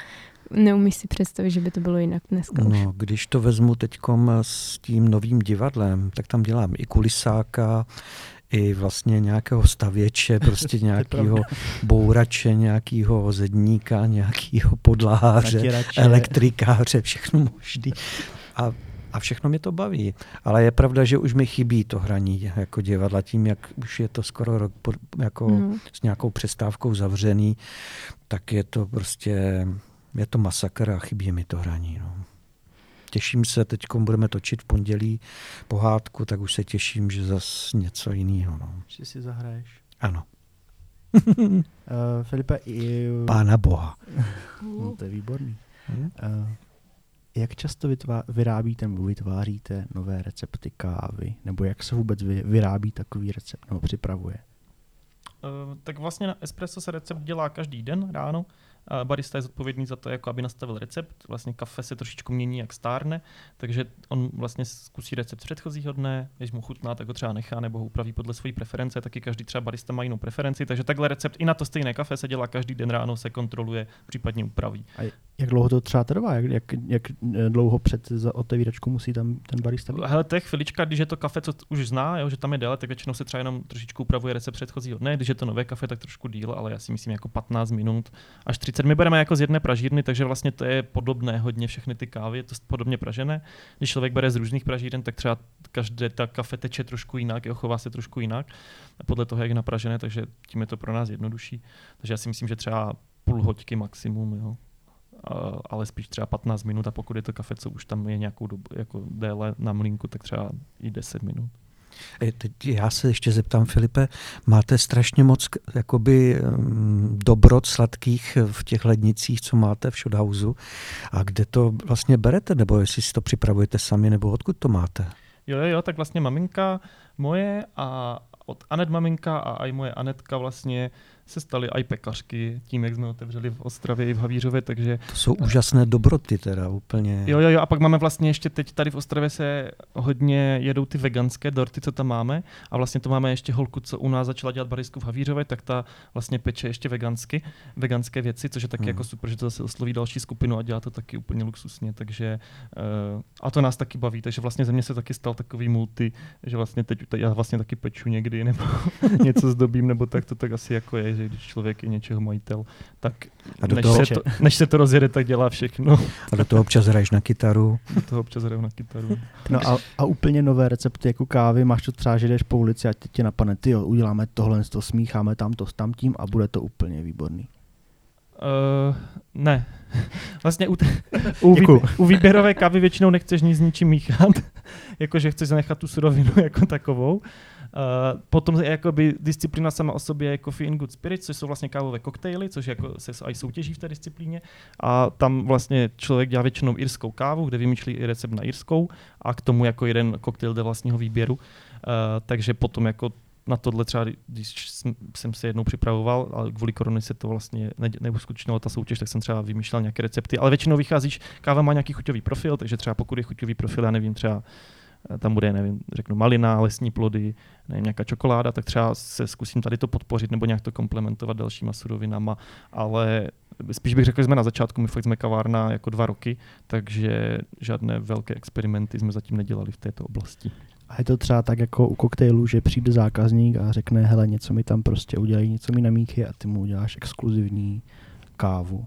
neumíš si představit, že by to bylo jinak dneska no, už. Když to vezmu teď s tím novým divadlem, tak tam dělám i kulisáka, i vlastně nějakého stavěče, prostě nějakého bourače, nějakého zedníka, nějakého podlaháře, elektrikáře, všechno možný. A a všechno mě to baví. Ale je pravda, že už mi chybí to hraní jako divadla tím, jak už je to skoro rok pod, jako mm. s nějakou přestávkou zavřený, tak je to prostě, je to masakr a chybí mi to hraní. No. Těším se, teď budeme točit v pondělí pohádku, tak už se těším, že zas něco jiného. No. Že si zahraješ. Ano. uh, Filipe, i... Pána Boha. no, to je výborný. Hmm? Uh, jak často vytvá, vyrábíte nebo vytváříte nové recepty kávy? Nebo jak se vůbec vy, vyrábí takový recept nebo připravuje? Uh, tak vlastně na espresso se recept dělá každý den ráno barista je zodpovědný za to, jako aby nastavil recept. Vlastně kafe se trošičku mění, jak stárne, takže on vlastně zkusí recept předchozího dne, když mu chutná, tak ho třeba nechá nebo ho upraví podle své preference, taky každý třeba barista má jinou preferenci, takže takhle recept i na to stejné kafe se dělá každý den ráno, se kontroluje, případně upraví. A jak dlouho to třeba trvá? Jak, jak, jak dlouho před otevíračkou musí tam ten barista být? Hele, to je chvilička, když je to kafe, co už zná, jo, že tam je déle, tak většinou se třeba jenom trošičku upravuje recept předchozího dne, když je to nové kafe, tak trošku díl, ale já si myslím jako 15 minut až 30 My bereme jako z jedné pražírny, takže vlastně to je podobné hodně všechny ty kávy, je to podobně pražené. Když člověk bere z různých pražíren, tak třeba každé ta kafe teče trošku jinak, jo, chová se trošku jinak podle toho, jak je napražené, takže tím je to pro nás jednodušší. Takže já si myslím, že třeba půl hoďky maximum, jo. Ale spíš třeba 15 minut a pokud je to kafe, co už tam je nějakou dobu jako déle na mlínku, tak třeba i 10 minut. E, teď já se ještě zeptám, Filipe, máte strašně moc jakoby mm, dobrot sladkých v těch lednicích, co máte v Shothouse a kde to vlastně berete, nebo jestli si to připravujete sami, nebo odkud to máte? Jo, jo, jo, tak vlastně maminka moje a od Anet maminka a i moje Anetka vlastně se staly i pekařky tím, jak jsme otevřeli v Ostravě i v Havířově, takže... To jsou úžasné dobroty teda úplně. Jo, jo, jo, a pak máme vlastně ještě teď tady v Ostravě se hodně jedou ty veganské dorty, co tam máme a vlastně to máme ještě holku, co u nás začala dělat baristku v Havířově, tak ta vlastně peče ještě vegansky, veganské věci, což je taky hmm. jako super, že to zase osloví další skupinu a dělá to taky úplně luxusně, takže uh, a to nás taky baví, takže vlastně ze mě se taky stal takový multi, že vlastně teď, teď já vlastně taky peču někdy nebo něco zdobím, nebo tak to tak asi jako je, že když člověk je něčeho majitel, tak a do než, toho... se to, než se to rozjede, tak dělá všechno. A do toho občas hraješ na kytaru. Do toho občas hraju na kytaru. No a, a úplně nové recepty jako kávy, máš to třeba, že jdeš po ulici a teď tě napadne, ty jo, uděláme tohle, to smícháme tam to s tamtím a bude to úplně výborný. Uh, ne. Vlastně u, t- u, vý- u výběrové kávy většinou nechceš nic s ničím míchat, jakože chceš zanechat tu surovinu jako takovou. Uh, potom jakoby disciplína sama o sobě je Coffee in Good Spirits, což jsou vlastně kávové koktejly, což jako se aj soutěží v té disciplíně. A tam vlastně člověk dělá většinou irskou kávu, kde vymýšlí i recept na irskou a k tomu jako jeden koktejl do vlastního výběru. Uh, takže potom jako na tohle třeba, když jsem se jednou připravoval, ale kvůli korony se to vlastně ne, neuskutečnilo ta soutěž, tak jsem třeba vymýšlel nějaké recepty. Ale většinou vycházíš, káva má nějaký chuťový profil, takže třeba pokud je chuťový profil, já nevím, třeba tam bude, nevím, řeknu malina, lesní plody, nevím, nějaká čokoláda, tak třeba se zkusím tady to podpořit nebo nějak to komplementovat dalšíma surovinama, ale spíš bych řekl, že jsme na začátku, my fakt jsme kavárna jako dva roky, takže žádné velké experimenty jsme zatím nedělali v této oblasti. A je to třeba tak jako u koktejlu, že přijde zákazník a řekne, hele, něco mi tam prostě udělají, něco mi namíchy a ty mu uděláš exkluzivní kávu.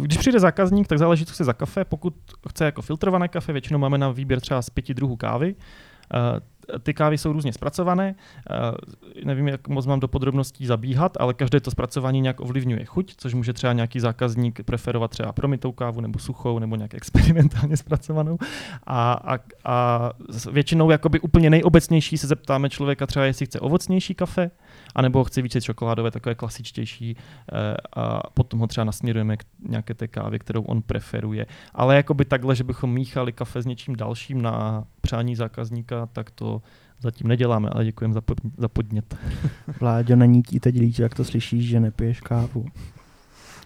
Když přijde zákazník, tak záleží, co chce za kafe. Pokud chce jako filtrované kafe, většinou máme na výběr třeba z pěti druhů kávy. Uh, ty kávy jsou různě zpracované, uh, nevím, jak moc mám do podrobností zabíhat, ale každé to zpracování nějak ovlivňuje chuť, což může třeba nějaký zákazník preferovat třeba promitou kávu nebo suchou nebo nějak experimentálně zpracovanou. A, a, a většinou jakoby úplně nejobecnější se zeptáme člověka třeba, jestli chce ovocnější kafe, anebo chce více čokoládové, takové klasičtější eh, a potom ho třeba nasměrujeme k nějaké té kávě, kterou on preferuje. Ale jakoby takhle, že bychom míchali kafe s něčím dalším na přání zákazníka, tak to zatím neděláme, ale děkujeme za, pod, za podnět. Vláďo, není ti teď líto, jak to slyšíš, že nepiješ kávu?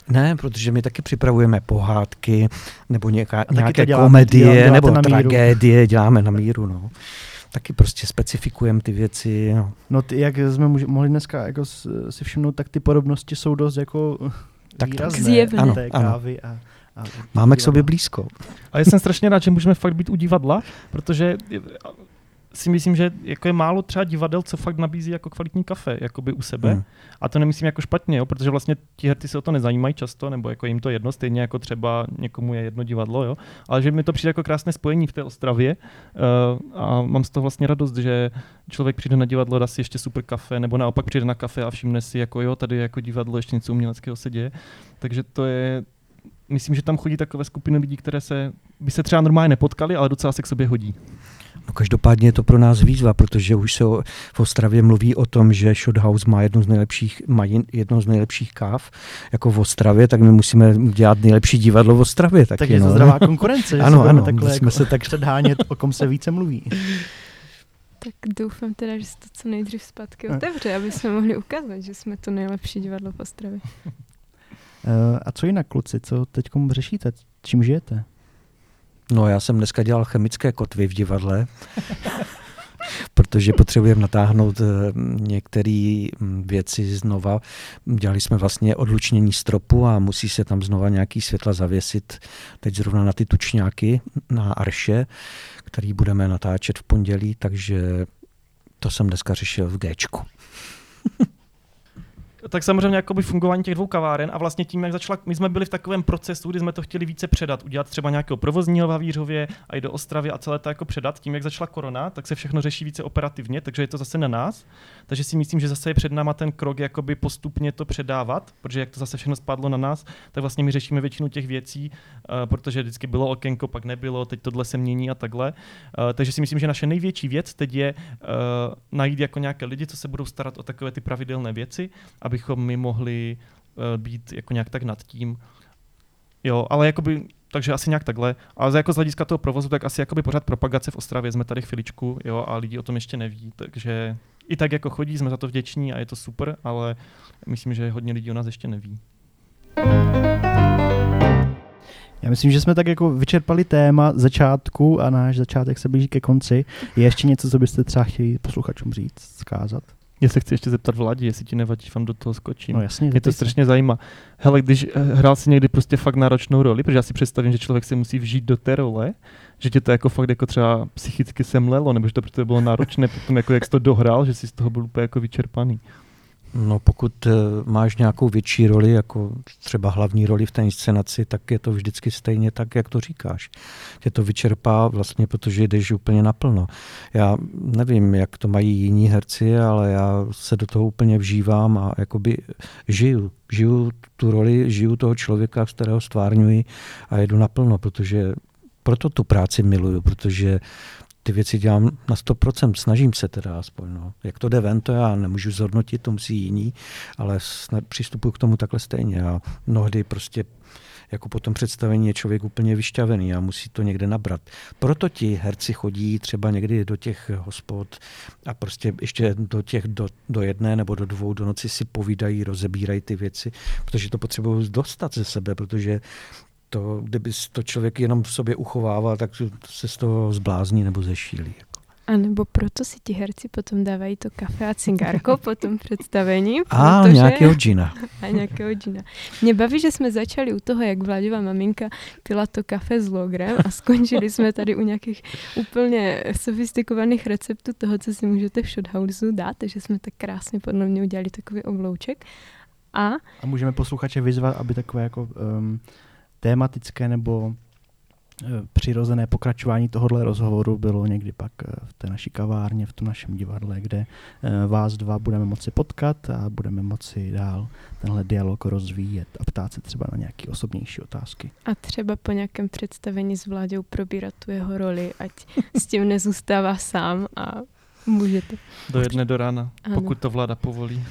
Ne, protože my taky připravujeme pohádky, nebo nějaká, nějaké komedie, nebo tragédie, děláme na míru. No taky prostě specifikujeme ty věci. No, no ty, jak jsme mohli dneska jako si všimnout, tak ty podobnosti jsou dost jako tak, výrazné Zjevné. Ano, té kávy ano. a Máme k sobě blízko. A já jsem strašně rád, že můžeme fakt být u divadla, protože si myslím, že jako je málo třeba divadel, co fakt nabízí jako kvalitní kafe jakoby u sebe. Hmm. A to nemyslím jako špatně, jo, protože vlastně ti herci se o to nezajímají často, nebo jako jim to jedno, stejně jako třeba někomu je jedno divadlo, jo. Ale že mi to přijde jako krásné spojení v té Ostravě uh, a mám z toho vlastně radost, že člověk přijde na divadlo, dá si ještě super kafe, nebo naopak přijde na kafe a všimne si, jako jo, tady jako divadlo ještě něco uměleckého se děje. Takže to je, myslím, že tam chodí takové skupiny lidí, které se by se třeba normálně nepotkali, ale docela se k sobě hodí. No každopádně je to pro nás výzva, protože už se v Ostravě mluví o tom, že Shothouse má jednu z nejlepších, má jednu z nejlepších káv jako v Ostravě, tak my musíme dělat nejlepší divadlo v Ostravě. Tak, tak je to zdravá konkurence, že ano, se ano, takhle jako se tak předhánět, o kom se více mluví. Tak doufám teda, že se to co nejdřív zpátky otevře, aby jsme mohli ukázat, že jsme to nejlepší divadlo v Ostravě. Uh, a co jinak, kluci, co teď řešíte? Čím žijete? No já jsem dneska dělal chemické kotvy v divadle, protože potřebujeme natáhnout eh, některé mm, věci znova. Dělali jsme vlastně odlučnění stropu a musí se tam znova nějaký světla zavěsit. Teď zrovna na ty tučňáky na Arše, který budeme natáčet v pondělí, takže to jsem dneska řešil v Gčku. tak samozřejmě jakoby fungování těch dvou kaváren a vlastně tím, jak začala, my jsme byli v takovém procesu, kdy jsme to chtěli více předat, udělat třeba nějakého provozního v Havířově a i do Ostravy a celé to jako předat. Tím, jak začala korona, tak se všechno řeší více operativně, takže je to zase na nás. Takže si myslím, že zase je před náma ten krok jakoby postupně to předávat, protože jak to zase všechno spadlo na nás, tak vlastně my řešíme většinu těch věcí, uh, protože vždycky bylo okénko, pak nebylo, teď tohle se mění a takhle. Uh, takže si myslím, že naše největší věc teď je uh, najít jako nějaké lidi, co se budou starat o takové ty pravidelné věci, abychom my mohli uh, být jako nějak tak nad tím. Jo, ale jakoby takže asi nějak takhle. Ale jako z hlediska toho provozu, tak asi jakoby pořád propagace v Ostravě, jsme tady chviličku, jo, a lidi o tom ještě neví, takže i tak jako chodí, jsme za to vděční a je to super, ale myslím, že hodně lidí o nás ještě neví. Já myslím, že jsme tak jako vyčerpali téma začátku a náš začátek se blíží ke konci. Je ještě něco, co byste třeba chtěli posluchačům říct, zkázat? Já se chci ještě zeptat Vladí, jestli ti nevadí, vám do toho skočím. No jasně. Mě to strašně zajímá. Hele, když eh, hrál si někdy prostě fakt náročnou roli, protože já si představím, že člověk se musí vžít do té role, že tě to jako fakt jako třeba psychicky semlelo, nebo že to pro tebe bylo náročné, potom jako jak jsi to dohrál, že jsi z toho byl úplně jako vyčerpaný. No pokud uh, máš nějakou větší roli, jako třeba hlavní roli v té inscenaci, tak je to vždycky stejně tak, jak to říkáš. Tě to vyčerpá vlastně, protože jdeš úplně naplno. Já nevím, jak to mají jiní herci, ale já se do toho úplně vžívám a jakoby žiju. Žiju tu roli, žiju toho člověka, z kterého stvárňuji a jedu naplno, protože proto tu práci miluju, protože ty věci dělám na 100%, snažím se teda aspoň. No. Jak to jde ven, to já nemůžu zhodnotit, to musí jiní, ale přistupuji k tomu takhle stejně a mnohdy prostě jako po tom představení je člověk úplně vyšťavený a musí to někde nabrat. Proto ti herci chodí třeba někdy do těch hospod a prostě ještě do těch do, do jedné nebo do dvou do noci si povídají, rozebírají ty věci, protože to potřebují dostat ze sebe, protože to, kdyby to člověk jenom v sobě uchovával, tak se z toho zblázní nebo zešílí. Jako. A nebo proto si ti herci potom dávají to kafe a cigárko po tom představení. A protože... nějakého džina. A nějakého džina. Mě baví, že jsme začali u toho, jak Vláďová maminka pila to kafe s logrem a skončili jsme tady u nějakých úplně sofistikovaných receptů toho, co si můžete v Shothouse dát, takže jsme tak krásně podle mě udělali takový oblouček. A, a můžeme posluchače vyzvat, aby takové jako um, tématické nebo přirozené pokračování tohohle rozhovoru bylo někdy pak eh, v té naší kavárně, v tom našem divadle, kde eh, vás dva budeme moci potkat a budeme moci dál tenhle dialog rozvíjet a ptát se třeba na nějaké osobnější otázky. A třeba po nějakém představení s vládou probírat tu jeho roli, ať s tím nezůstává sám a můžete. Do jedné do rána, ano. pokud to vláda povolí.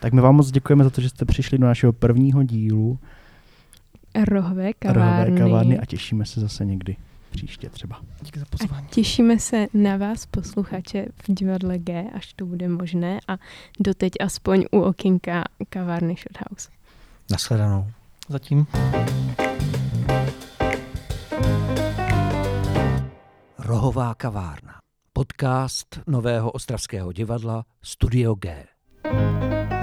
tak my vám moc děkujeme za to, že jste přišli do našeho prvního dílu. Rohové kavárny. Rohové kavárny a těšíme se zase někdy příště třeba. Díky za pozvání. A těšíme se na vás, posluchače, v divadle G, až to bude možné a doteď aspoň u okinka kavárny Shothouse. Nasledanou. Zatím. Rohová kavárna. Podcast Nového ostravského divadla Studio G. thank you